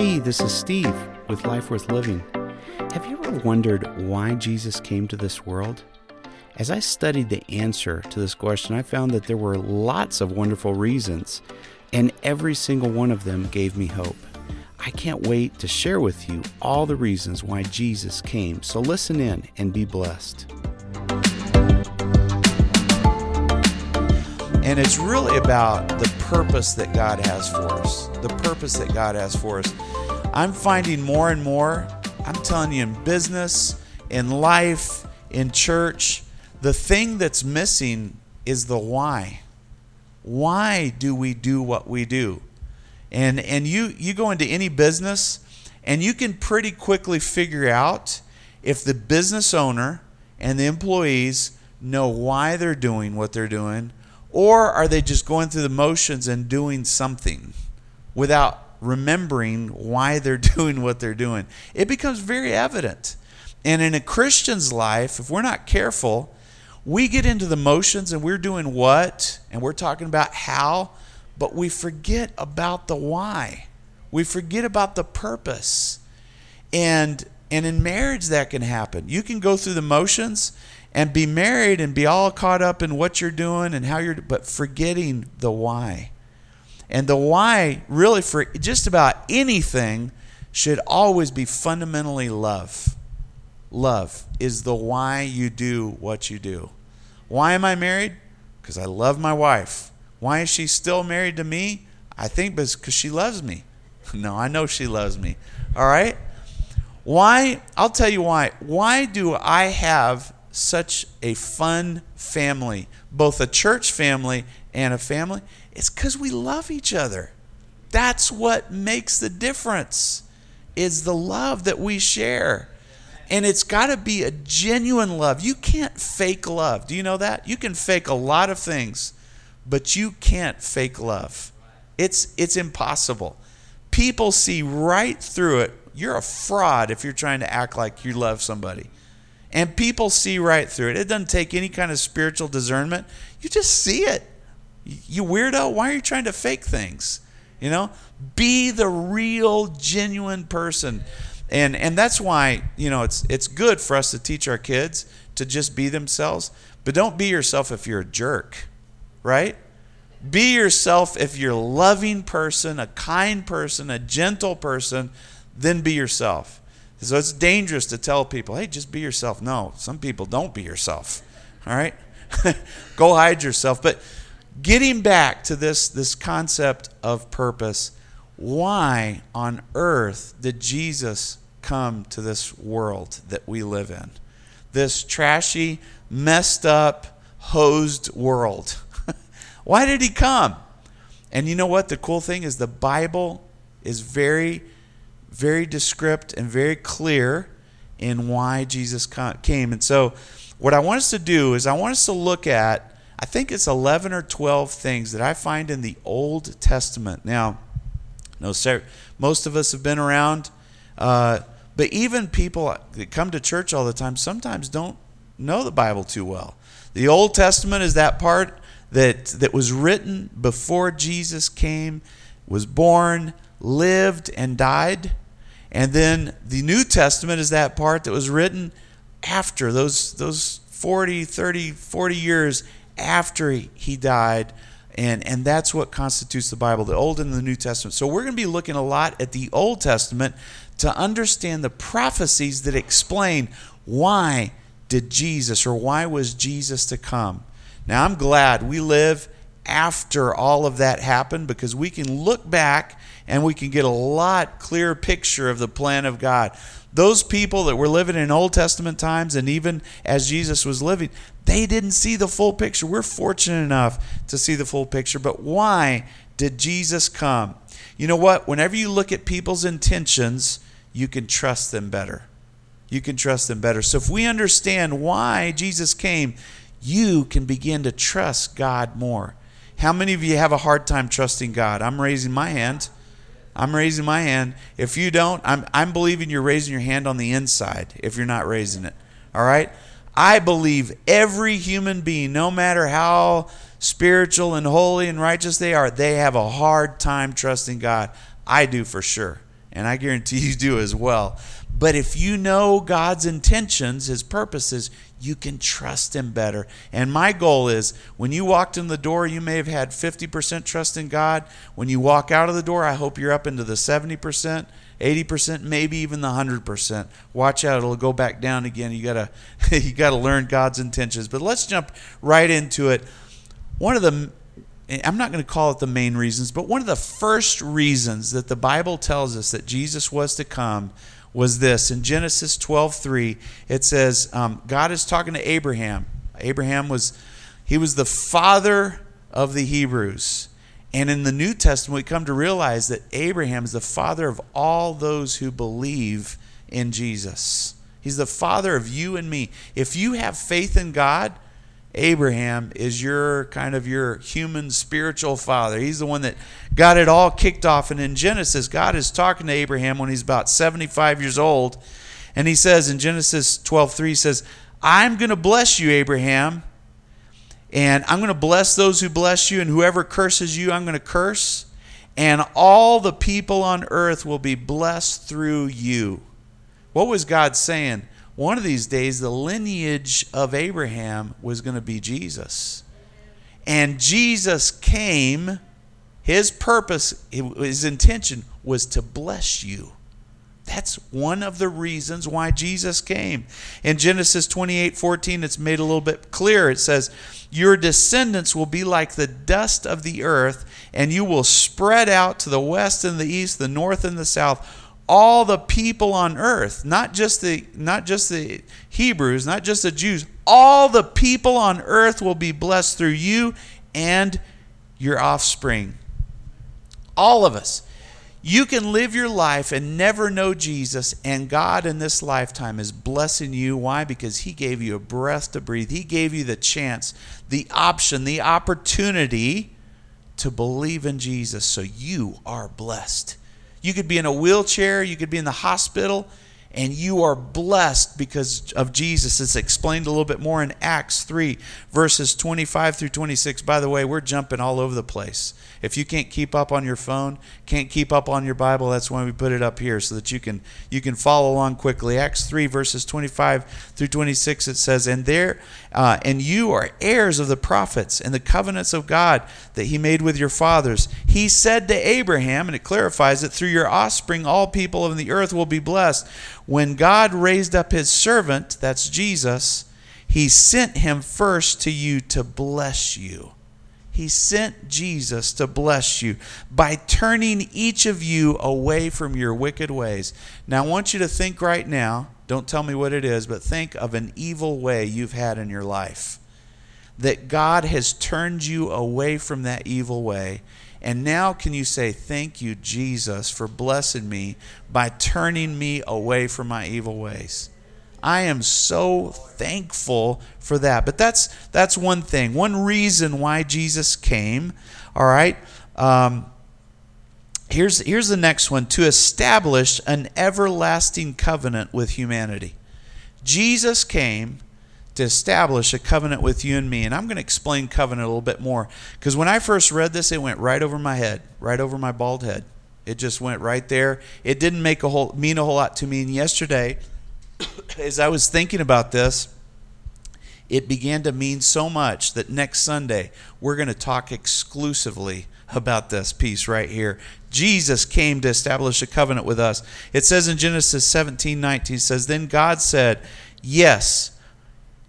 Hey, this is Steve with Life Worth Living. Have you ever wondered why Jesus came to this world? As I studied the answer to this question, I found that there were lots of wonderful reasons, and every single one of them gave me hope. I can't wait to share with you all the reasons why Jesus came, so listen in and be blessed. And it's really about the purpose that God has for us. The purpose that God has for us. I'm finding more and more, I'm telling you, in business, in life, in church, the thing that's missing is the why. Why do we do what we do? And and you you go into any business and you can pretty quickly figure out if the business owner and the employees know why they're doing what they're doing or are they just going through the motions and doing something without remembering why they're doing what they're doing? It becomes very evident. And in a Christian's life, if we're not careful, we get into the motions and we're doing what and we're talking about how, but we forget about the why. We forget about the purpose. And and in marriage that can happen. You can go through the motions and be married and be all caught up in what you're doing and how you're but forgetting the why. And the why really for just about anything should always be fundamentally love. Love is the why you do what you do. Why am I married? Because I love my wife. Why is she still married to me? I think because she loves me. No, I know she loves me. All right? Why? I'll tell you why. Why do I have such a fun family, both a church family and a family, it's because we love each other. That's what makes the difference is the love that we share. And it's got to be a genuine love. You can't fake love. Do you know that? You can fake a lot of things, but you can't fake love. It's it's impossible. People see right through it. You're a fraud if you're trying to act like you love somebody. And people see right through it. It doesn't take any kind of spiritual discernment. You just see it. You weirdo, why are you trying to fake things? You know? Be the real genuine person. And and that's why, you know, it's it's good for us to teach our kids to just be themselves, but don't be yourself if you're a jerk. Right? Be yourself if you're a loving person, a kind person, a gentle person, then be yourself. So it's dangerous to tell people, hey, just be yourself. No, some people don't be yourself. All right? Go hide yourself. But getting back to this, this concept of purpose, why on earth did Jesus come to this world that we live in? This trashy, messed up, hosed world. why did he come? And you know what? The cool thing is the Bible is very very descript and very clear in why Jesus came. And so, what I want us to do is, I want us to look at, I think it's 11 or 12 things that I find in the Old Testament. Now, no, sir, most of us have been around, uh, but even people that come to church all the time sometimes don't know the Bible too well. The Old Testament is that part that, that was written before Jesus came, was born, lived, and died. And then the New Testament is that part that was written after those those 40, 30, 40 years after he died. And, and that's what constitutes the Bible, the Old and the New Testament. So we're going to be looking a lot at the Old Testament to understand the prophecies that explain why did Jesus or why was Jesus to come. Now I'm glad we live after all of that happened because we can look back and we can get a lot clearer picture of the plan of God. Those people that were living in Old Testament times and even as Jesus was living, they didn't see the full picture. We're fortunate enough to see the full picture, but why did Jesus come? You know what? Whenever you look at people's intentions, you can trust them better. You can trust them better. So if we understand why Jesus came, you can begin to trust God more. How many of you have a hard time trusting God? I'm raising my hand. I'm raising my hand. If you don't, I'm, I'm believing you're raising your hand on the inside if you're not raising it. All right? I believe every human being, no matter how spiritual and holy and righteous they are, they have a hard time trusting God. I do for sure. And I guarantee you do as well. But if you know God's intentions, His purposes, you can trust Him better. And my goal is when you walked in the door, you may have had 50% trust in God. When you walk out of the door, I hope you're up into the 70%. 80%, maybe even the 100%. Watch out, it'll go back down again. You got to you got to learn God's intentions. But let's jump right into it. One of the I'm not going to call it the main reasons, but one of the first reasons that the Bible tells us that Jesus was to come was this in Genesis 12:3. It says um, God is talking to Abraham. Abraham was he was the father of the Hebrews. And in the New Testament, we come to realize that Abraham is the father of all those who believe in Jesus. He's the father of you and me. If you have faith in God, Abraham is your kind of your human spiritual father. He's the one that got it all kicked off. And in Genesis, God is talking to Abraham when he's about 75 years old. And he says in Genesis 12 3, he says, I'm going to bless you, Abraham. And I'm going to bless those who bless you, and whoever curses you, I'm going to curse. And all the people on earth will be blessed through you. What was God saying? One of these days, the lineage of Abraham was going to be Jesus. And Jesus came, his purpose, his intention was to bless you. That's one of the reasons why Jesus came. In Genesis 28 14, it's made a little bit clearer. It says, Your descendants will be like the dust of the earth, and you will spread out to the west and the east, the north and the south. All the people on earth, not just the not just the Hebrews, not just the Jews, all the people on earth will be blessed through you and your offspring. All of us. You can live your life and never know Jesus, and God in this lifetime is blessing you. Why? Because He gave you a breath to breathe. He gave you the chance, the option, the opportunity to believe in Jesus. So you are blessed. You could be in a wheelchair, you could be in the hospital, and you are blessed because of Jesus. It's explained a little bit more in Acts 3, verses 25 through 26. By the way, we're jumping all over the place. If you can't keep up on your phone, can't keep up on your Bible, that's why we put it up here so that you can you can follow along quickly. Acts 3 verses 25 through 26 it says, "And there uh, and you are heirs of the prophets and the covenants of God that he made with your fathers. He said to Abraham, and it clarifies it, through your offspring all people of the earth will be blessed. When God raised up his servant, that's Jesus, he sent him first to you to bless you." He sent Jesus to bless you by turning each of you away from your wicked ways. Now, I want you to think right now, don't tell me what it is, but think of an evil way you've had in your life. That God has turned you away from that evil way. And now, can you say, Thank you, Jesus, for blessing me by turning me away from my evil ways? I am so thankful for that. But that's that's one thing, one reason why Jesus came. All right. Um, here's here's the next one: to establish an everlasting covenant with humanity. Jesus came to establish a covenant with you and me, and I'm going to explain covenant a little bit more because when I first read this, it went right over my head, right over my bald head. It just went right there. It didn't make a whole mean a whole lot to me. And yesterday, as I was thinking about this, it began to mean so much that next Sunday we're going to talk exclusively about this piece right here. Jesus came to establish a covenant with us. It says in Genesis 17 19, says, Then God said, Yes,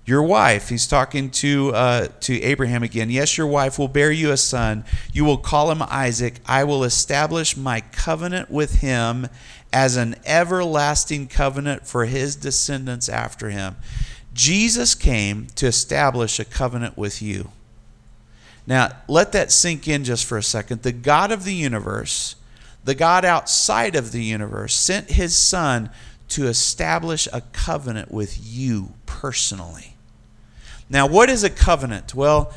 your wife, he's talking to, uh, to Abraham again, yes, your wife will bear you a son. You will call him Isaac. I will establish my covenant with him as an everlasting covenant for his descendants after him. Jesus came to establish a covenant with you. Now, let that sink in just for a second. The God of the universe, the God outside of the universe, sent his son to establish a covenant with you personally. Now, what is a covenant? Well,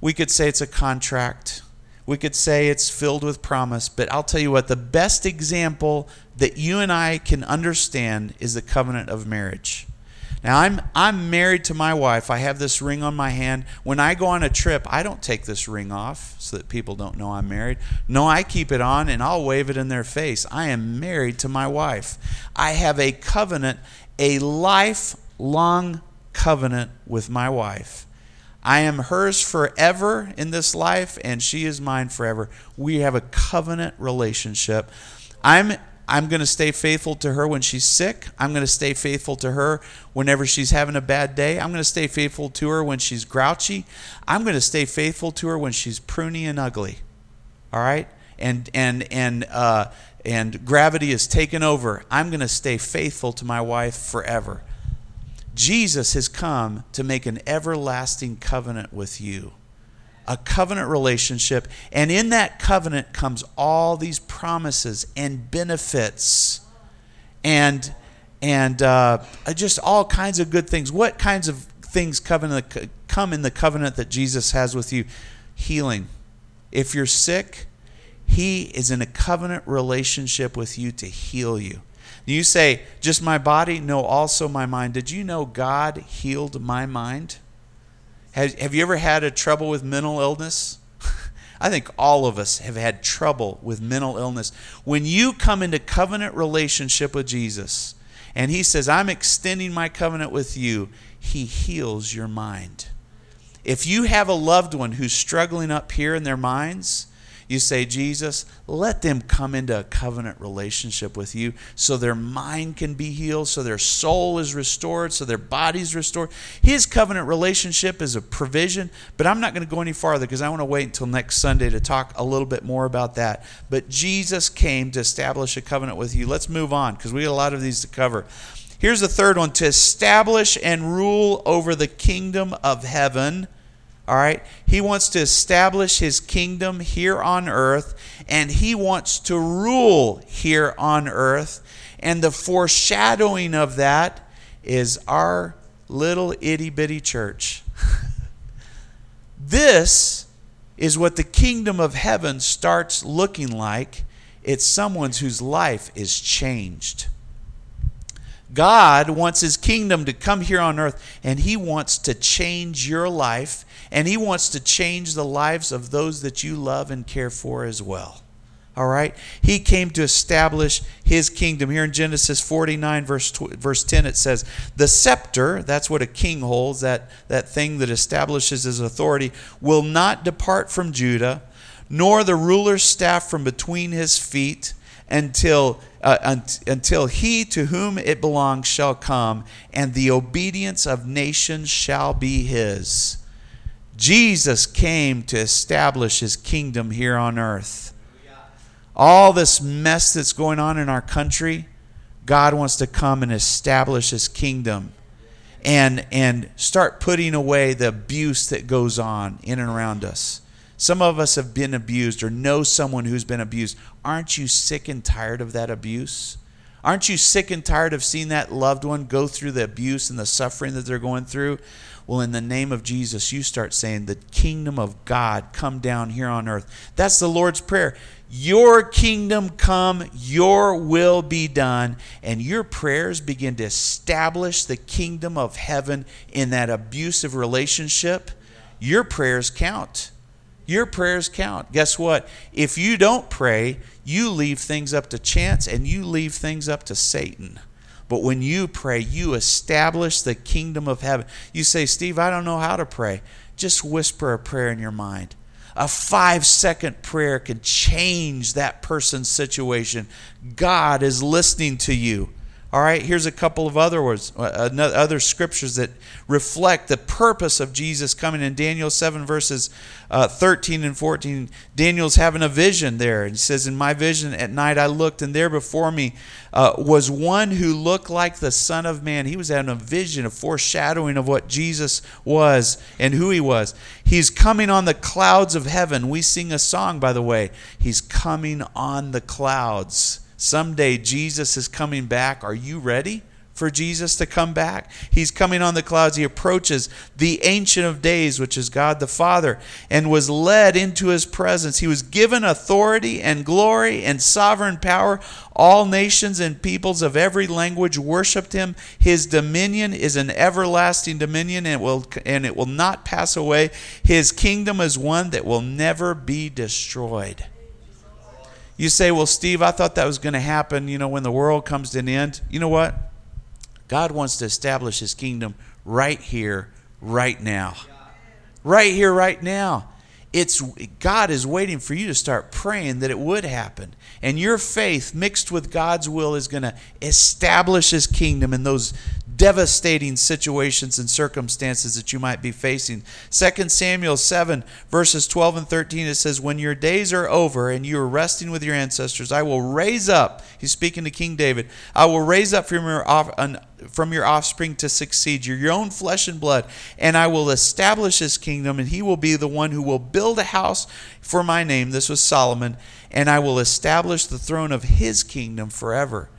we could say it's a contract. We could say it's filled with promise, but I'll tell you what, the best example that you and I can understand is the covenant of marriage. Now I'm I'm married to my wife. I have this ring on my hand. When I go on a trip, I don't take this ring off so that people don't know I'm married. No, I keep it on and I'll wave it in their face. I am married to my wife. I have a covenant, a lifelong covenant with my wife. I am hers forever in this life and she is mine forever. We have a covenant relationship. I'm I'm going to stay faithful to her when she's sick. I'm going to stay faithful to her whenever she's having a bad day. I'm going to stay faithful to her when she's grouchy. I'm going to stay faithful to her when she's pruny and ugly. All right? And and and uh, and gravity is taken over. I'm going to stay faithful to my wife forever. Jesus has come to make an everlasting covenant with you a covenant relationship. And in that covenant comes all these promises and benefits and and uh, just all kinds of good things. What kinds of things covenant, come in the covenant that Jesus has with you? Healing. If you're sick, He is in a covenant relationship with you to heal you. You say, just my body? No, also my mind. Did you know God healed my mind? Have, have you ever had a trouble with mental illness? I think all of us have had trouble with mental illness. When you come into covenant relationship with Jesus, and He says, I'm extending my covenant with you, He heals your mind. If you have a loved one who's struggling up here in their minds, you say, Jesus, let them come into a covenant relationship with you so their mind can be healed, so their soul is restored, so their body's restored. His covenant relationship is a provision, but I'm not going to go any farther because I want to wait until next Sunday to talk a little bit more about that. But Jesus came to establish a covenant with you. Let's move on because we got a lot of these to cover. Here's the third one to establish and rule over the kingdom of heaven all right? He wants to establish his kingdom here on earth, and he wants to rule here on earth. And the foreshadowing of that is our little itty bitty church. this is what the kingdom of heaven starts looking like. It's someone whose life is changed. God wants his kingdom to come here on earth, and he wants to change your life and He wants to change the lives of those that you love and care for as well. All right? He came to establish his kingdom. Here in Genesis 49, verse, verse 10, it says, The scepter, that's what a king holds, that, that thing that establishes his authority, will not depart from Judah, nor the ruler's staff from between his feet until uh, until he to whom it belongs shall come, and the obedience of nations shall be his. Jesus came to establish his kingdom here on earth. All this mess that's going on in our country, God wants to come and establish his kingdom and and start putting away the abuse that goes on in and around us. Some of us have been abused or know someone who's been abused. Aren't you sick and tired of that abuse? Aren't you sick and tired of seeing that loved one go through the abuse and the suffering that they're going through? Well, in the name of Jesus, you start saying, The kingdom of God come down here on earth. That's the Lord's Prayer. Your kingdom come, your will be done. And your prayers begin to establish the kingdom of heaven in that abusive relationship. Your prayers count. Your prayers count. Guess what? If you don't pray, you leave things up to chance and you leave things up to Satan. But when you pray, you establish the kingdom of heaven. You say, Steve, I don't know how to pray. Just whisper a prayer in your mind. A five second prayer can change that person's situation. God is listening to you. All right, here's a couple of other words, uh, other scriptures that reflect the purpose of Jesus coming. In Daniel 7, verses uh, 13 and 14, Daniel's having a vision there. And he says, In my vision at night I looked, and there before me uh, was one who looked like the Son of Man. He was having a vision, a foreshadowing of what Jesus was and who he was. He's coming on the clouds of heaven. We sing a song, by the way. He's coming on the clouds. Someday Jesus is coming back. Are you ready for Jesus to come back. He's coming on the clouds. He approaches the Ancient of Days, which is God the Father, and was led into his presence. He was given authority and glory and sovereign power. All nations and peoples of every language worshiped him. His dominion is an everlasting dominion and it will and it will not pass away. His kingdom is one that will never be destroyed. You say, "Well, Steve, I thought that was going to happen, you know, when the world comes to an end." You know what? God wants to establish his kingdom right here, right now. Right here, right now. It's God is waiting for you to start praying that it would happen. And your faith mixed with God's will is going to establish his kingdom in those devastating situations and circumstances that you might be facing. 2 Samuel 7, verses 12 and 13, it says, When your days are over and you are resting with your ancestors, I will raise up, he's speaking to King David, I will raise up from your, off, from your offspring to succeed you, your own flesh and blood, and I will establish his kingdom, and he will be the one who will build a house for my name. This was Solomon, and I will establish the throne of his kingdom forever.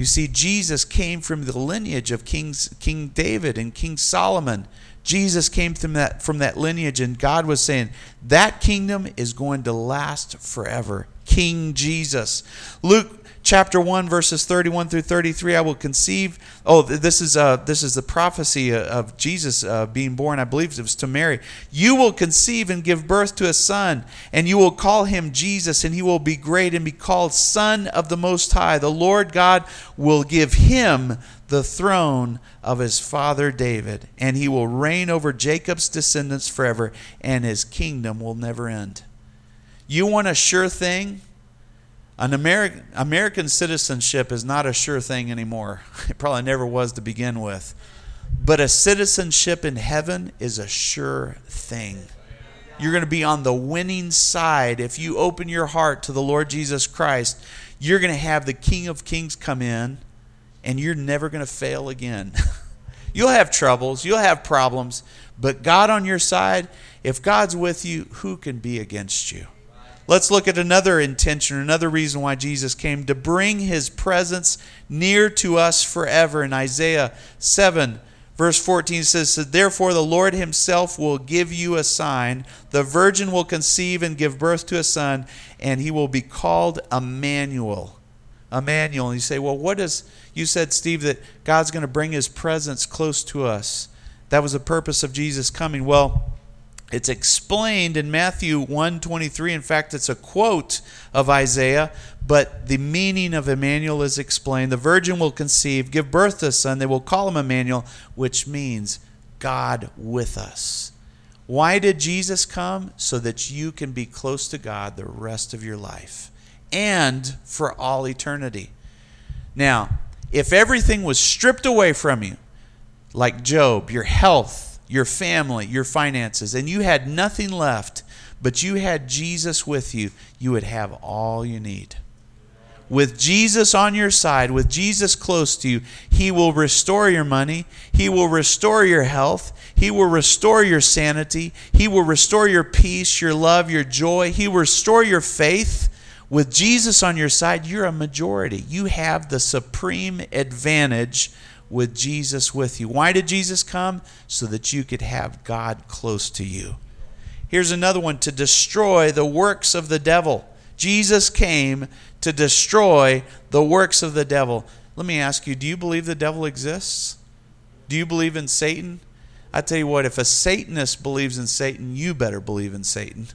You see, Jesus came from the lineage of Kings, King David and King Solomon. Jesus came from that, from that lineage, and God was saying, That kingdom is going to last forever. King Jesus. Luke chapter 1 verses 31 through 33 i will conceive. Oh this is uh this is the prophecy uh, of jesus uh, being born i believe it was to mary. You will conceive and give birth to a son and you will call him jesus and he will be great and be called son of the most high. The lord god will give him the throne of his father david and he will reign over jacob's descendants forever and his kingdom will never end. You want a sure thing an American American citizenship is not a sure thing anymore. It probably never was to begin with. But a citizenship in heaven is a sure thing. You're going to be on the winning side if you open your heart to the Lord Jesus Christ. You're going to have the King of Kings come in and you're never going to fail again. you'll have troubles, you'll have problems, but God on your side, if God's with you, who can be against you? Let's look at another intention, another reason why Jesus came to bring his presence near to us forever. In Isaiah 7, verse 14 says, so Therefore the Lord himself will give you a sign. The virgin will conceive and give birth to a son, and he will be called Emmanuel. Emmanuel. And you say, Well, what is, you said, Steve, that God's going to bring his presence close to us. That was the purpose of Jesus coming. Well, it's explained in Matthew 1:23. In fact, it's a quote of Isaiah, but the meaning of Emmanuel is explained. The virgin will conceive, give birth to a son. They will call him Emmanuel, which means God with us. Why did Jesus come? So that you can be close to God the rest of your life and for all eternity. Now, if everything was stripped away from you, like Job, your health, your family, your finances, and you had nothing left, but you had Jesus with you, you would have all you need. With Jesus on your side, with Jesus close to you, He will restore your money. He will restore your health. He will restore your sanity. He will restore your peace, your love, your joy. He will restore your faith. With Jesus on your side, you're a majority. You have the supreme advantage with Jesus with you. Why did Jesus come? So that you could have God close to you. Here's another one to destroy the works of the devil. Jesus came to destroy the works of the devil. Let me ask you do you believe the devil exists? Do you believe in Satan? I tell you what, if a Satanist believes in Satan, you better believe in Satan.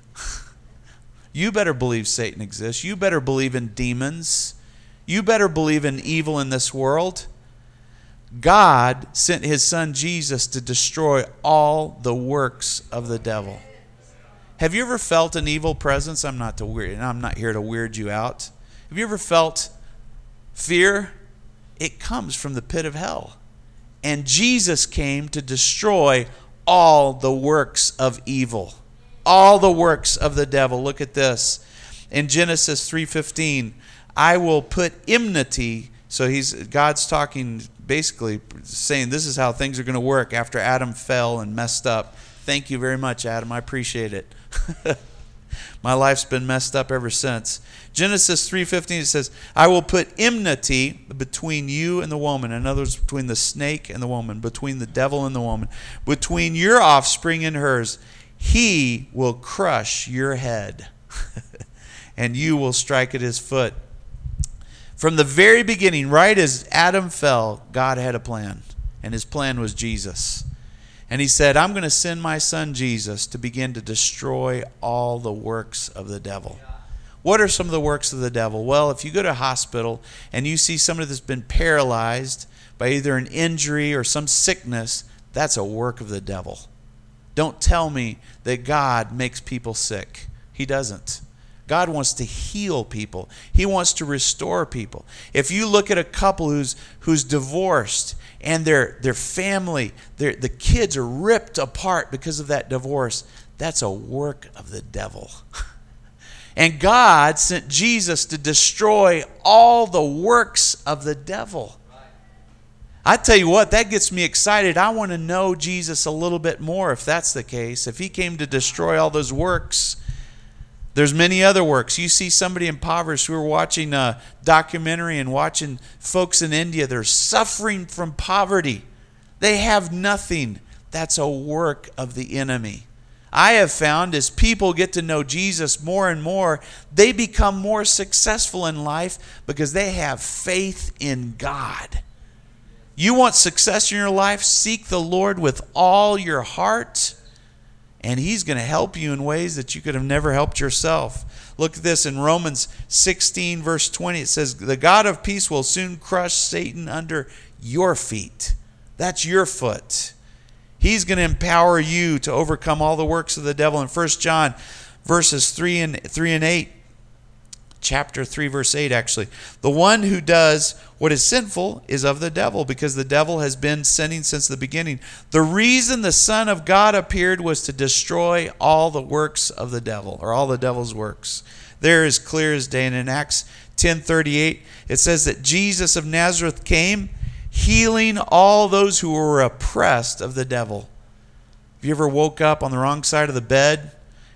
you better believe Satan exists. You better believe in demons. You better believe in evil in this world. God sent his son Jesus to destroy all the works of the devil. Have you ever felt an evil presence? I'm not to weird, I'm not here to weird you out. Have you ever felt fear? It comes from the pit of hell. And Jesus came to destroy all the works of evil. All the works of the devil. Look at this. In Genesis 3:15, I will put enmity so he's God's talking basically saying this is how things are going to work after Adam fell and messed up. Thank you very much, Adam. I appreciate it. My life's been messed up ever since. Genesis 3:15 it says, "I will put enmity between you and the woman, in other words, between the snake and the woman, between the devil and the woman, between your offspring and hers. He will crush your head, and you will strike at his foot." From the very beginning, right as Adam fell, God had a plan, and his plan was Jesus. And he said, I'm going to send my son Jesus to begin to destroy all the works of the devil. What are some of the works of the devil? Well, if you go to a hospital and you see somebody that's been paralyzed by either an injury or some sickness, that's a work of the devil. Don't tell me that God makes people sick. He doesn't. God wants to heal people. He wants to restore people. If you look at a couple who's who's divorced and their their family, their the kids are ripped apart because of that divorce, that's a work of the devil. And God sent Jesus to destroy all the works of the devil. I tell you what, that gets me excited. I want to know Jesus a little bit more if that's the case. If he came to destroy all those works, there's many other works. You see somebody impoverished who are watching a documentary and watching folks in India. They're suffering from poverty. They have nothing. That's a work of the enemy. I have found as people get to know Jesus more and more, they become more successful in life because they have faith in God. You want success in your life? Seek the Lord with all your heart, and He's going to help you in ways that you could have never helped yourself. Look at this in Romans 16, verse 20. It says, The God of peace will soon crush Satan under your feet. That's your foot. He's going to empower you to overcome all the works of the devil. In 1 John verses 3 and 3 and 8, chapter 3 verse 8 actually. The one who does what is sinful is of the devil because the devil has been sinning since the beginning. The reason the son of God appeared was to destroy all the works of the devil or all the devil's works. There is clear as day and in Acts 10:38 it says that Jesus of Nazareth came healing all those who were oppressed of the devil. Have you ever woke up on the wrong side of the bed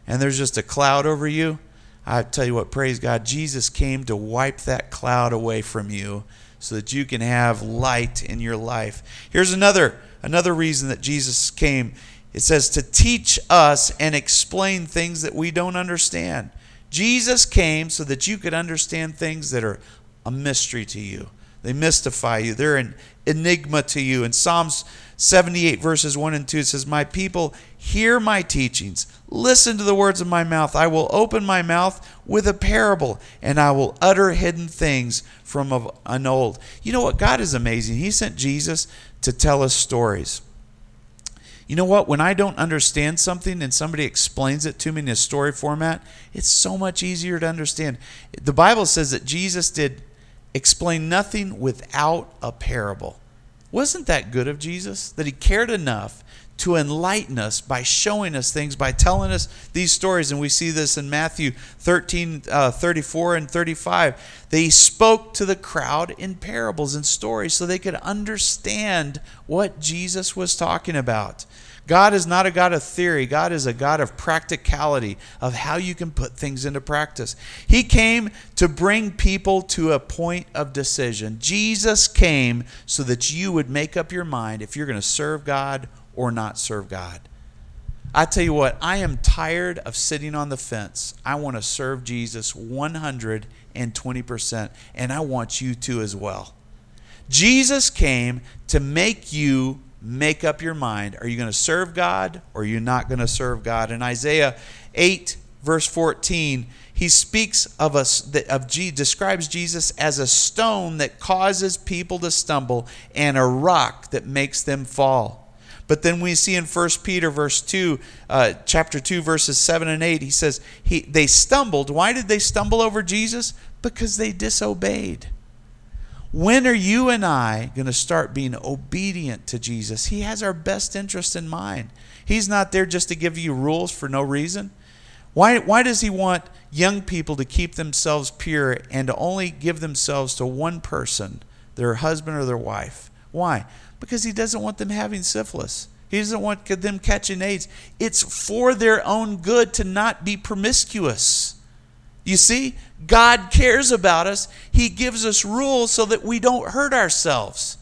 and there's just a cloud over you? I tell you what, praise God, Jesus came to wipe that cloud away from you so that you can have light in your life. Here's another another reason that Jesus came. It says to teach us and explain things that we don't understand. Jesus came so that you could understand things that are a mystery to you. They mystify you. They're an enigma to you. In Psalms 78, verses 1 and 2, it says, My people, hear my teachings. Listen to the words of my mouth. I will open my mouth with a parable, and I will utter hidden things from of an old. You know what? God is amazing. He sent Jesus to tell us stories. You know what? When I don't understand something and somebody explains it to me in a story format, it's so much easier to understand. The Bible says that Jesus did explain nothing without a parable. Wasn't that good of Jesus? That he cared enough to enlighten us by showing us things, by telling us these stories. And we see this in Matthew 13, uh, 34 and 35. They spoke to the crowd in parables and stories so they could understand what Jesus was talking about. God is not a God of theory. God is a God of practicality, of how you can put things into practice. He came to bring people to a point of decision. Jesus came so that you would make up your mind if you're going to serve God or not serve God. I tell you what, I am tired of sitting on the fence. I want to serve Jesus 120%, and I want you to as well. Jesus came to make you make up your mind. Are you going to serve God or are you not going to serve God? In Isaiah 8, verse 14, he speaks of us of G, describes Jesus as a stone that causes people to stumble and a rock that makes them fall. But then we see in 1 Peter verse 2, uh, chapter 2, verses 7 and 8, he says, he, they stumbled. Why did they stumble over Jesus? Because they disobeyed. When are you and I going to start being obedient to Jesus? He has our best interest in mind. He's not there just to give you rules for no reason. Why, why does he want young people to keep themselves pure and to only give themselves to one person, their husband or their wife? Why? Because he doesn't want them having syphilis. He doesn't want them catching AIDS. It's for their own good to not be promiscuous. You see, God cares about us. He gives us rules so that we don't hurt ourselves.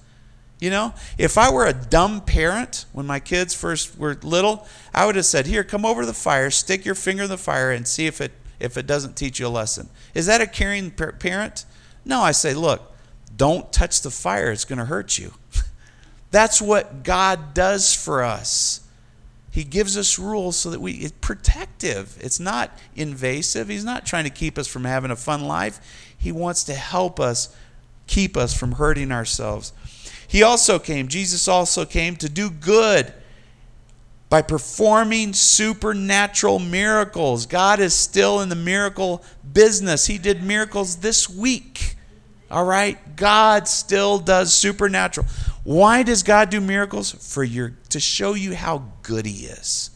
You know, if I were a dumb parent when my kids first were little, I would have said, "Here, come over to the fire, stick your finger in the fire and see if it if it doesn't teach you a lesson." Is that a caring parent? No, I say, "Look, don't touch the fire. It's going to hurt you." That's what God does for us. He gives us rules so that we it's protective. It's not invasive. He's not trying to keep us from having a fun life. He wants to help us keep us from hurting ourselves. He also came, Jesus also came to do good by performing supernatural miracles. God is still in the miracle business. He did miracles this week. All right? God still does supernatural. Why does God do miracles? For your to show you how good he is.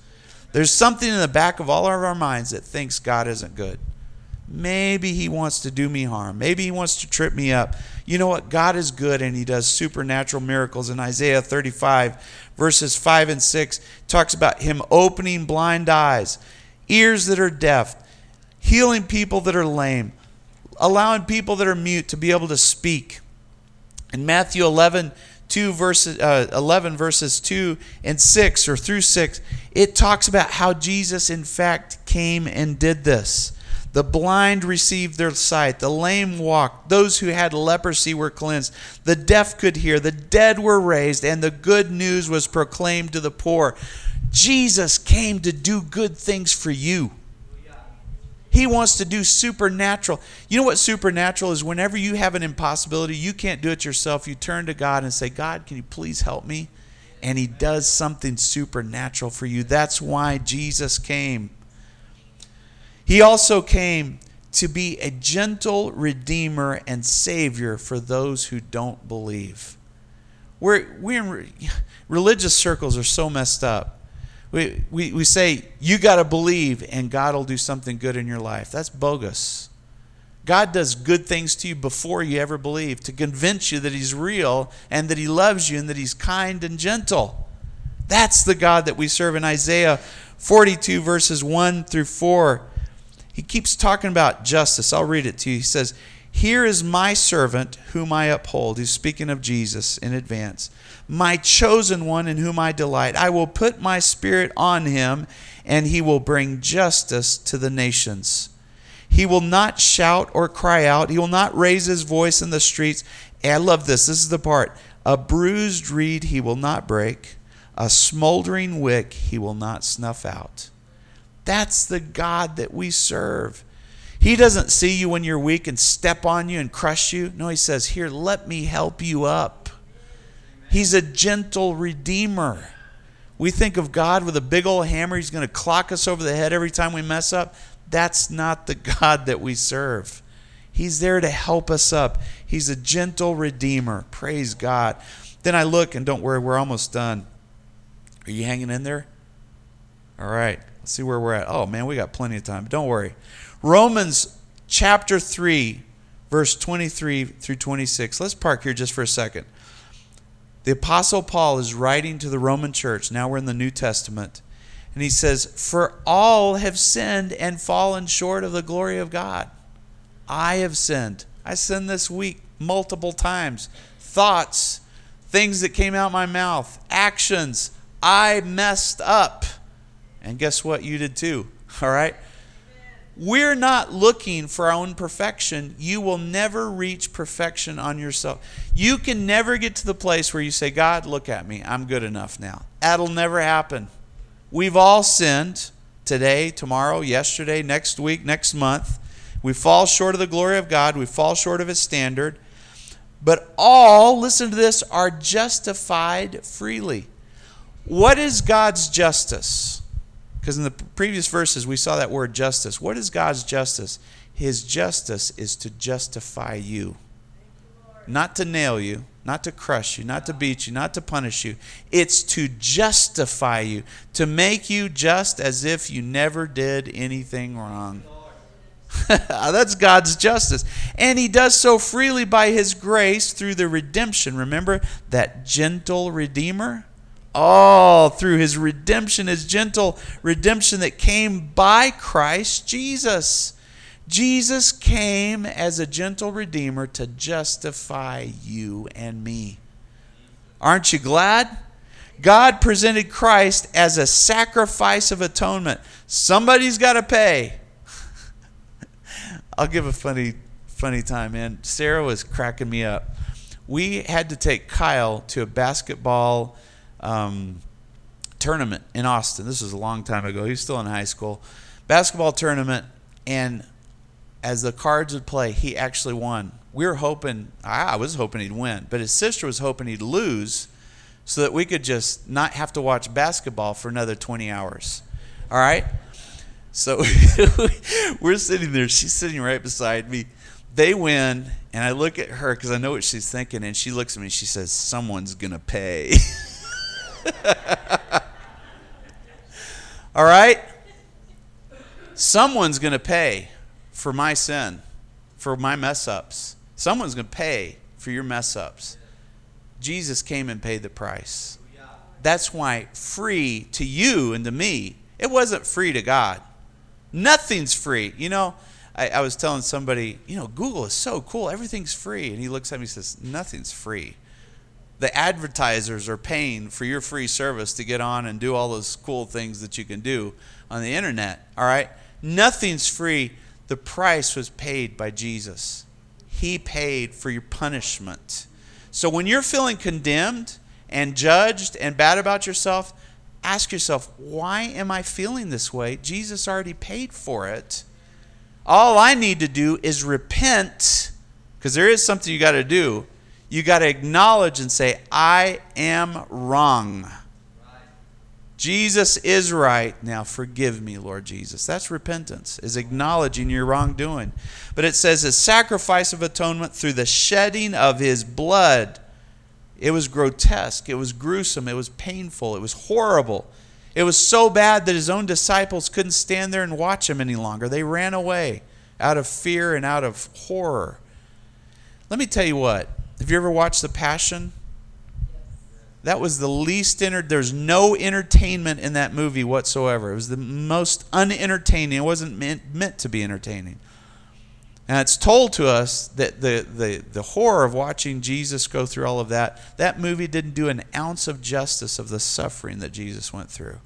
There's something in the back of all of our minds that thinks God isn't good. Maybe he wants to do me harm. Maybe he wants to trip me up. You know what? God is good and he does supernatural miracles. In Isaiah 35, verses 5 and 6, talks about him opening blind eyes, ears that are deaf, healing people that are lame, allowing people that are mute to be able to speak. In Matthew 11, 2 verses uh, 11 verses 2 and 6 or through 6 it talks about how Jesus in fact came and did this. The blind received their sight. The lame walked. Those who had leprosy were cleansed. The deaf could hear. The dead were raised and the good news was proclaimed to the poor. Jesus came to do good things for you he wants to do supernatural. You know what supernatural is? Whenever you have an impossibility, you can't do it yourself. You turn to God and say, God, can you please help me? And He does something supernatural for you. That's why Jesus came. He also came to be a gentle redeemer and savior for those who don't believe. We're, we're in, religious circles are so messed up we, we, we say, you got to believe and God will do something good in your life. That's bogus. God does good things to you before you ever believe to convince you that He's real and that He loves you and that He's kind and gentle. That's the God that we serve in Isaiah 42, verses 1 through 4. He keeps talking about justice. I'll read it to you. He says, Here is my servant whom I uphold. He's speaking of Jesus in advance my chosen one in whom I delight. I will put my spirit on him, and he will bring justice to the nations. He will not shout or cry out, he will not raise his voice in the streets. And I love this. This is the part. A bruised reed he will not break, a smoldering wick he will not snuff out. That's the God that we serve. He doesn't see you when you're weak and step on you and crush you. No, he says, Here, let me help you up. He's a gentle redeemer. We think of God with a big old hammer, he's going to clock us over the head every time we mess up. That's not the God that we serve. He's there to help us up. He's a gentle redeemer. Praise God. Then I look, and don't worry, we're almost done. Are you hanging in there? All right. Let's see where we're at. Oh, man, we got plenty of time. Don't worry. Romans chapter 3, verse 23 through 26. Let's park here just for a second. The Apostle Paul is writing to the Roman church. Now we're in the New Testament. And he says, For all have sinned and fallen short of the glory of God. I have sinned. I sinned this week multiple times. Thoughts, things that came out my mouth, actions. I messed up. And guess what? You did too. All right? We're not looking for our own perfection. You will never reach perfection on yourself. You can never get to the place where you say, God, look at me. I'm good enough now. That'll never happen. We've all sinned today, tomorrow, yesterday, next week, next month. We fall short of the glory of God, we fall short of His standard. But all, listen to this, are justified freely. What is God's justice? Because in the previous verses, we saw that word justice. What is God's justice? His justice is to justify you, not to nail you, not to crush you, not to beat you, not to punish you. It's to justify you, to make you just as if you never did anything wrong. That's God's justice. And He does so freely by His grace through the redemption. Remember that gentle Redeemer? All through his redemption, his gentle redemption that came by Christ Jesus. Jesus came as a gentle redeemer to justify you and me. Aren't you glad? God presented Christ as a sacrifice of atonement. Somebody's got to pay. I'll give a funny funny time, man. Sarah was cracking me up. We had to take Kyle to a basketball um, tournament in Austin. This was a long time ago. He was still in high school. Basketball tournament, and as the cards would play, he actually won. We were hoping, I was hoping he'd win, but his sister was hoping he'd lose so that we could just not have to watch basketball for another 20 hours. All right? So we're sitting there. She's sitting right beside me they win, and I look at her because I know what she's thinking, and she looks at me. She says, "Someone's gonna pay." All right, someone's gonna pay for my sin, for my mess ups. Someone's gonna pay for your mess ups. Jesus came and paid the price. That's why free to you and to me. It wasn't free to God. Nothing's free. You know, I, I was telling somebody, you know, Google is so cool. Everything's free. And he looks at me and says, nothing's free. The advertisers are paying for your free service to get on and do all those cool things that you can do on the internet. All right? Nothing's free. The price was paid by Jesus. He paid for your punishment. So when you're feeling condemned and judged and bad about yourself, ask yourself, why am I feeling this way? Jesus already paid for it. All I need to do is repent, because there is something you got to do. You got to acknowledge and say, I am wrong. Jesus is right. Now forgive me, Lord Jesus. That's repentance, is acknowledging your wrongdoing. But it says a sacrifice of atonement through the shedding of his blood. It was grotesque, it was gruesome, it was painful, it was horrible. It was so bad that his own disciples couldn't stand there and watch him any longer. They ran away out of fear and out of horror. Let me tell you what. Have you ever watched The Passion? That was the least. There's no entertainment in that movie whatsoever. It was the most unentertaining. It wasn't meant, meant to be entertaining. And it's told to us that the, the, the horror of watching Jesus go through all of that, that movie didn't do an ounce of justice of the suffering that Jesus went through.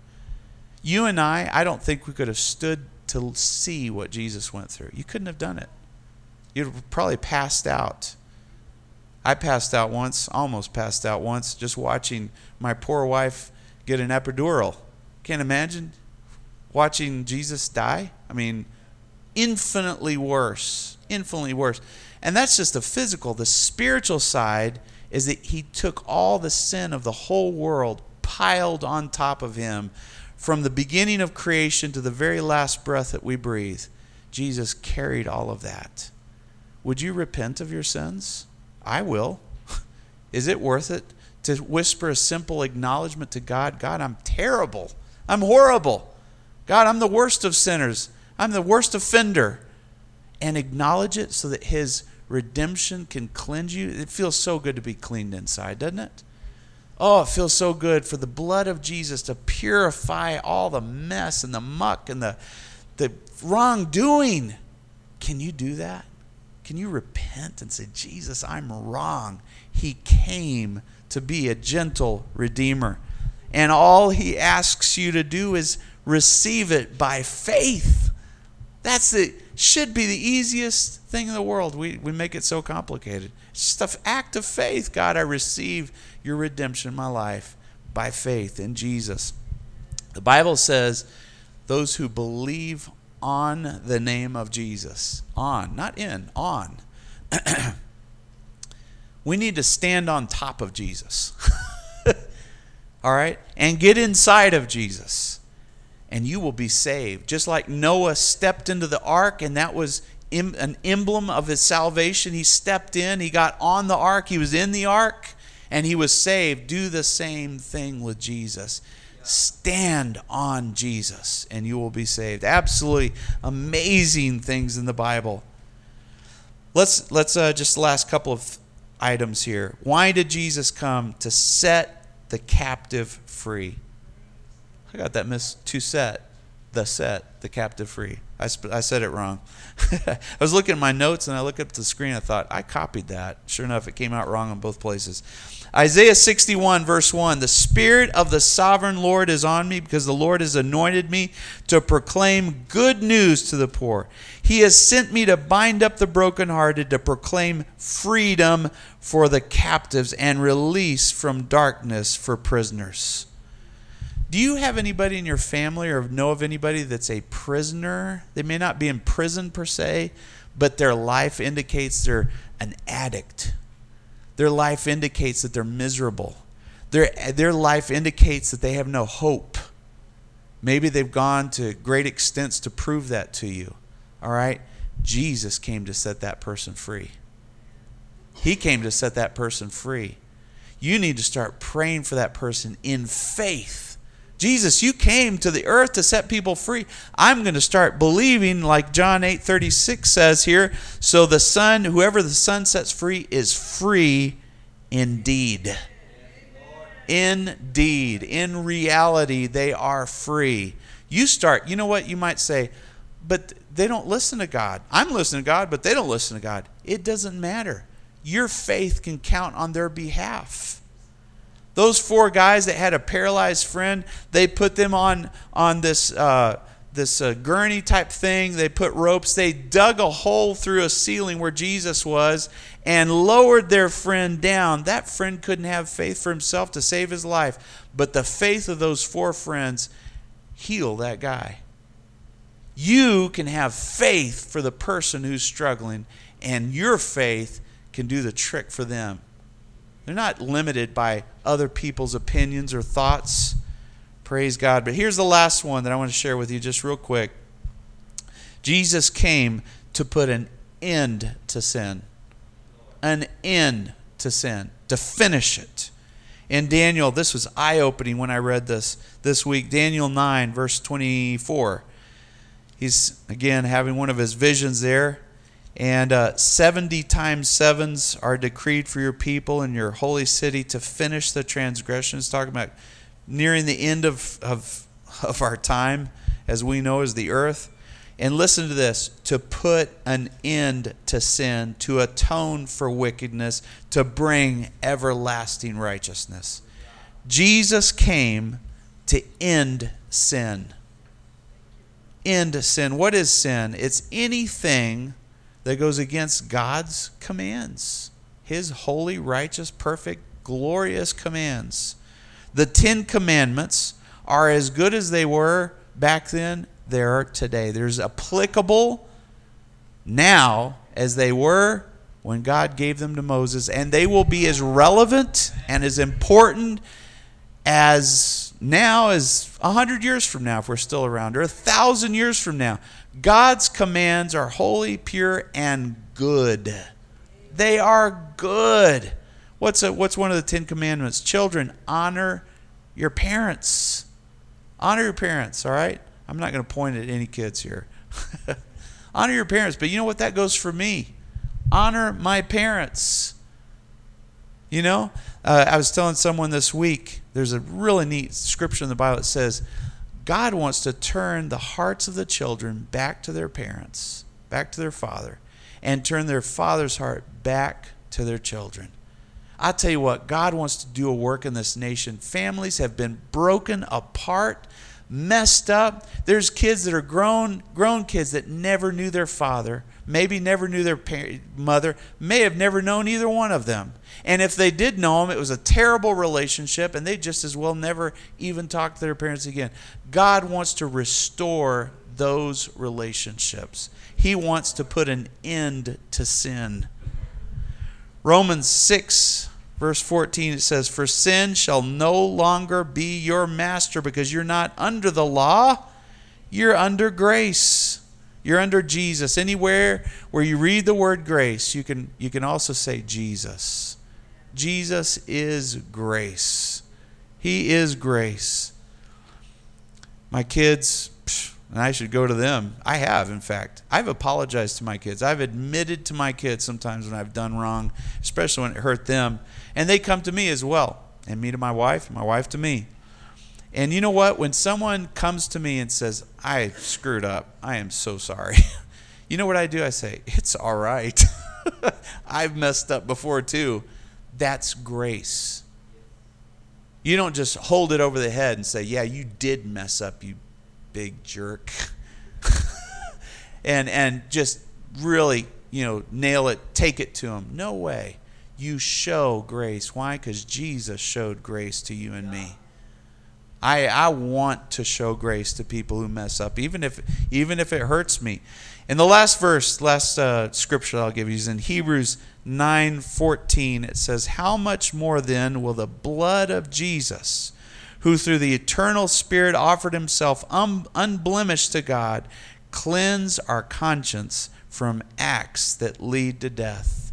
You and I, I don't think we could have stood to see what Jesus went through. You couldn't have done it. You'd probably passed out. I passed out once, almost passed out once, just watching my poor wife get an epidural. Can't imagine watching Jesus die. I mean, infinitely worse. Infinitely worse. And that's just the physical. The spiritual side is that he took all the sin of the whole world piled on top of him from the beginning of creation to the very last breath that we breathe. Jesus carried all of that. Would you repent of your sins? I will. Is it worth it to whisper a simple acknowledgement to God? God, I'm terrible. I'm horrible. God, I'm the worst of sinners. I'm the worst offender. And acknowledge it so that His redemption can cleanse you. It feels so good to be cleaned inside, doesn't it? Oh, it feels so good for the blood of Jesus to purify all the mess and the muck and the, the wrongdoing. Can you do that? Can you repent and say, Jesus, I'm wrong? He came to be a gentle redeemer. And all he asks you to do is receive it by faith. That's the should be the easiest thing in the world. We, we make it so complicated. It's just an act of faith. God, I receive your redemption in my life by faith in Jesus. The Bible says those who believe on the name of Jesus, on, not in, on. we need to stand on top of Jesus. All right? And get inside of Jesus. And you will be saved. Just like Noah stepped into the ark, and that was an emblem of his salvation. He stepped in, he got on the ark, he was in the ark, and he was saved. Do the same thing with Jesus. Stand on Jesus, and you will be saved. Absolutely amazing things in the Bible. Let's let's uh, just the last couple of items here. Why did Jesus come to set the captive free. I got that miss to set, the set, the captive free. I, sp- I said it wrong. I was looking at my notes and I looked up the screen. I thought, I copied that. Sure enough, it came out wrong in both places. Isaiah 61, verse 1 The Spirit of the sovereign Lord is on me because the Lord has anointed me to proclaim good news to the poor. He has sent me to bind up the brokenhearted, to proclaim freedom for the captives and release from darkness for prisoners. Do you have anybody in your family or know of anybody that's a prisoner? They may not be in prison per se, but their life indicates they're an addict their life indicates that they're miserable. Their, their life indicates that they have no hope. Maybe they've gone to great extents to prove that to you. All right? Jesus came to set that person free. He came to set that person free. You need to start praying for that person in faith Jesus, you came to the earth to set people free. I'm going to start believing like John 8:36 says here, so the son whoever the son sets free is free indeed. Indeed, in reality they are free. You start, you know what you might say, but they don't listen to God. I'm listening to God, but they don't listen to God. It doesn't matter. Your faith can count on their behalf. Those four guys that had a paralyzed friend, they put them on on this uh, this uh, gurney type thing. They put ropes. They dug a hole through a ceiling where Jesus was and lowered their friend down. That friend couldn't have faith for himself to save his life, but the faith of those four friends healed that guy. You can have faith for the person who's struggling, and your faith can do the trick for them. They're not limited by other people's opinions or thoughts. Praise God. But here's the last one that I want to share with you just real quick. Jesus came to put an end to sin. An end to sin, to finish it. In Daniel, this was eye opening when I read this this week. Daniel 9, verse 24. He's, again, having one of his visions there. And uh, 70 times sevens are decreed for your people and your holy city to finish the transgressions. Talking about nearing the end of, of, of our time, as we know as the earth. And listen to this to put an end to sin, to atone for wickedness, to bring everlasting righteousness. Jesus came to end sin. End sin. What is sin? It's anything that goes against God's commands, His holy, righteous, perfect, glorious commands. The Ten Commandments are as good as they were back then, they are today. There's applicable now as they were when God gave them to Moses, and they will be as relevant and as important as now as a hundred years from now if we're still around, or a thousand years from now. God's commands are holy, pure, and good. They are good. What's a, what's one of the Ten Commandments? Children, honor your parents. Honor your parents, all right? I'm not going to point at any kids here. honor your parents, but you know what? That goes for me. Honor my parents. You know, uh, I was telling someone this week, there's a really neat scripture in the Bible that says, God wants to turn the hearts of the children back to their parents, back to their father, and turn their father's heart back to their children. I tell you what, God wants to do a work in this nation. Families have been broken apart, messed up. There's kids that are grown, grown kids that never knew their father, maybe never knew their mother, may have never known either one of them. And if they did know them, it was a terrible relationship, and they just as well never even talk to their parents again. God wants to restore those relationships. He wants to put an end to sin. Romans 6, verse 14, it says, For sin shall no longer be your master because you're not under the law, you're under grace. You're under Jesus. Anywhere where you read the word grace, you can, you can also say Jesus. Jesus is grace. He is grace. My kids, and I should go to them. I have, in fact. I've apologized to my kids. I've admitted to my kids sometimes when I've done wrong, especially when it hurt them. And they come to me as well. and me to my wife, my wife to me. And you know what? When someone comes to me and says, I screwed up, I am so sorry. you know what I do? I say, It's all right. I've messed up before too. That's grace. You don't just hold it over the head and say, Yeah, you did mess up, you big jerk. and and just really, you know, nail it, take it to him. No way. You show grace. Why? Because Jesus showed grace to you and me. I, I want to show grace to people who mess up, even if even if it hurts me. In the last verse, last uh, scripture I'll give you is in Hebrews 9:14. It says, "How much more then will the blood of Jesus, who through the eternal Spirit offered himself un- unblemished to God, cleanse our conscience from acts that lead to death?"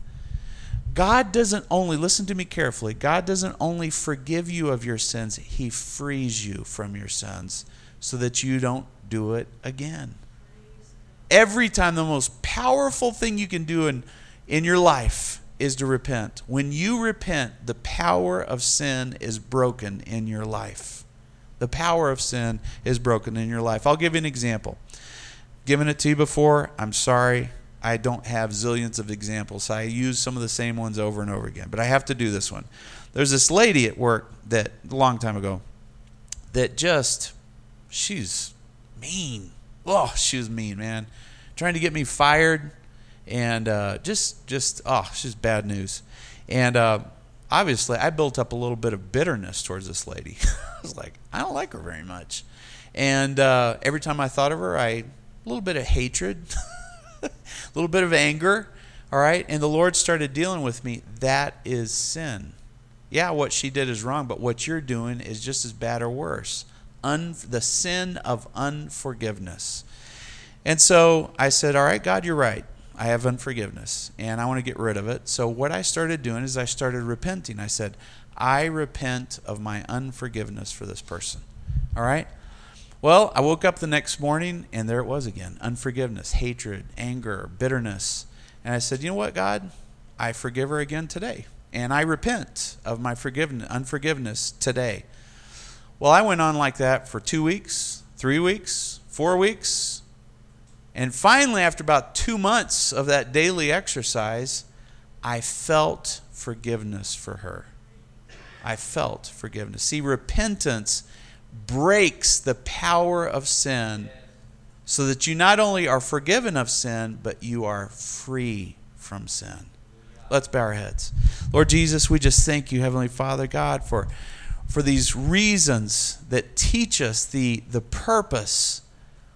God doesn't only, listen to me carefully, God doesn't only forgive you of your sins, He frees you from your sins so that you don't do it again. Every time, the most powerful thing you can do in, in your life is to repent. When you repent, the power of sin is broken in your life. The power of sin is broken in your life. I'll give you an example. Given it to you before, I'm sorry. I don't have zillions of examples. So I use some of the same ones over and over again, but I have to do this one. There's this lady at work that a long time ago that just she's mean. Oh, she was mean, man. Trying to get me fired and uh, just just oh, she's bad news. And uh, obviously, I built up a little bit of bitterness towards this lady. I was like, I don't like her very much. And uh, every time I thought of her, I a little bit of hatred. a little bit of anger, all right? And the Lord started dealing with me. That is sin. Yeah, what she did is wrong, but what you're doing is just as bad or worse. Un- the sin of unforgiveness. And so I said, All right, God, you're right. I have unforgiveness and I want to get rid of it. So what I started doing is I started repenting. I said, I repent of my unforgiveness for this person. All right? Well, I woke up the next morning and there it was again unforgiveness, hatred, anger, bitterness. And I said, You know what, God? I forgive her again today. And I repent of my forgiveness, unforgiveness today. Well, I went on like that for two weeks, three weeks, four weeks. And finally, after about two months of that daily exercise, I felt forgiveness for her. I felt forgiveness. See, repentance breaks the power of sin so that you not only are forgiven of sin, but you are free from sin. Let's bow our heads. Lord Jesus, we just thank you, Heavenly Father God, for, for these reasons that teach us the, the purpose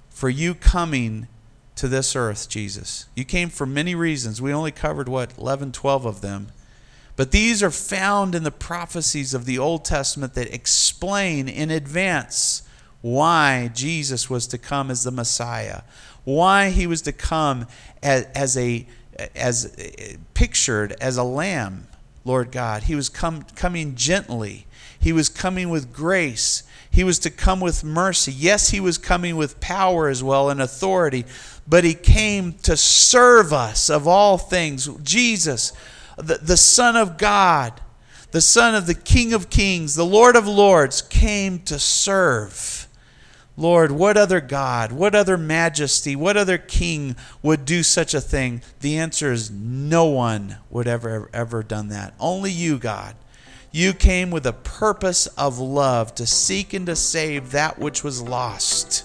for you coming to this earth, Jesus. You came for many reasons. We only covered, what, 11, 12 of them. But these are found in the prophecies of the Old Testament that explain in advance why Jesus was to come as the Messiah, why he was to come as, as a as pictured as a lamb, Lord God. He was come, coming gently. He was coming with grace. He was to come with mercy. Yes, he was coming with power as well and authority, but he came to serve us of all things. Jesus the, the Son of God, the Son of the King of Kings, the Lord of Lords, came to serve. Lord, what other God, what other majesty, what other king would do such a thing? The answer is no one would ever, ever done that. Only you, God. You came with a purpose of love to seek and to save that which was lost,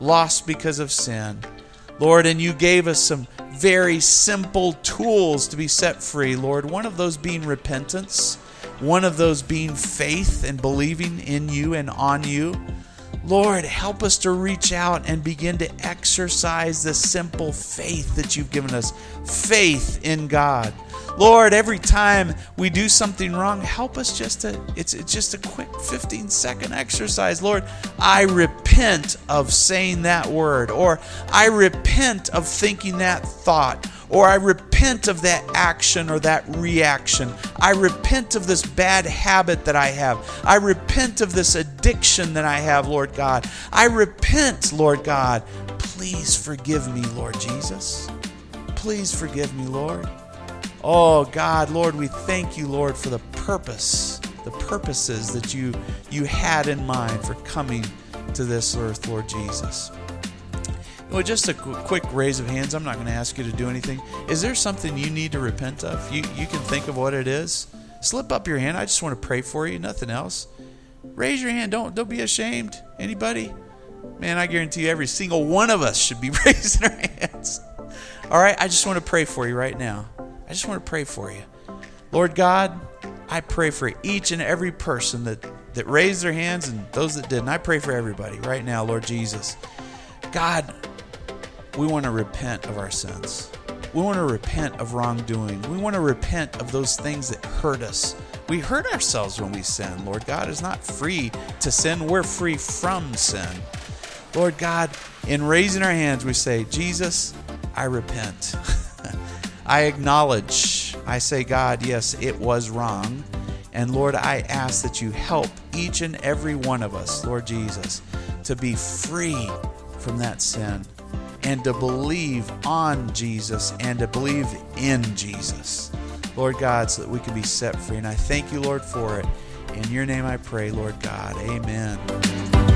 lost because of sin. Lord, and you gave us some very simple tools to be set free, Lord. One of those being repentance, one of those being faith and believing in you and on you. Lord, help us to reach out and begin to exercise the simple faith that you've given us faith in God. Lord, every time we do something wrong, help us just to, it's, it's just a quick 15 second exercise. Lord, I repent of saying that word, or I repent of thinking that thought, or I repent of that action or that reaction. I repent of this bad habit that I have. I repent of this addiction that I have, Lord God. I repent, Lord God. Please forgive me, Lord Jesus. Please forgive me, Lord. Oh, God, Lord, we thank you, Lord, for the purpose the purposes that you you had in mind for coming to this earth, Lord Jesus. Well, just a quick raise of hands. I'm not going to ask you to do anything. Is there something you need to repent of? You you can think of what it is. Slip up your hand. I just want to pray for you. Nothing else. Raise your hand. Don't don't be ashamed. Anybody? Man, I guarantee you, every single one of us should be raising our hands. All right. I just want to pray for you right now. I just want to pray for you. Lord God, I pray for each and every person that that raised their hands and those that didn't. I pray for everybody right now, Lord Jesus. God, we want to repent of our sins. We want to repent of wrongdoing. We want to repent of those things that hurt us. We hurt ourselves when we sin. Lord God is not free to sin, we're free from sin. Lord God, in raising our hands, we say, Jesus, I repent. I acknowledge. I say, God, yes, it was wrong. And Lord, I ask that you help each and every one of us, Lord Jesus, to be free from that sin and to believe on Jesus and to believe in Jesus. Lord God, so that we can be set free. And I thank you, Lord, for it. In your name I pray, Lord God. Amen.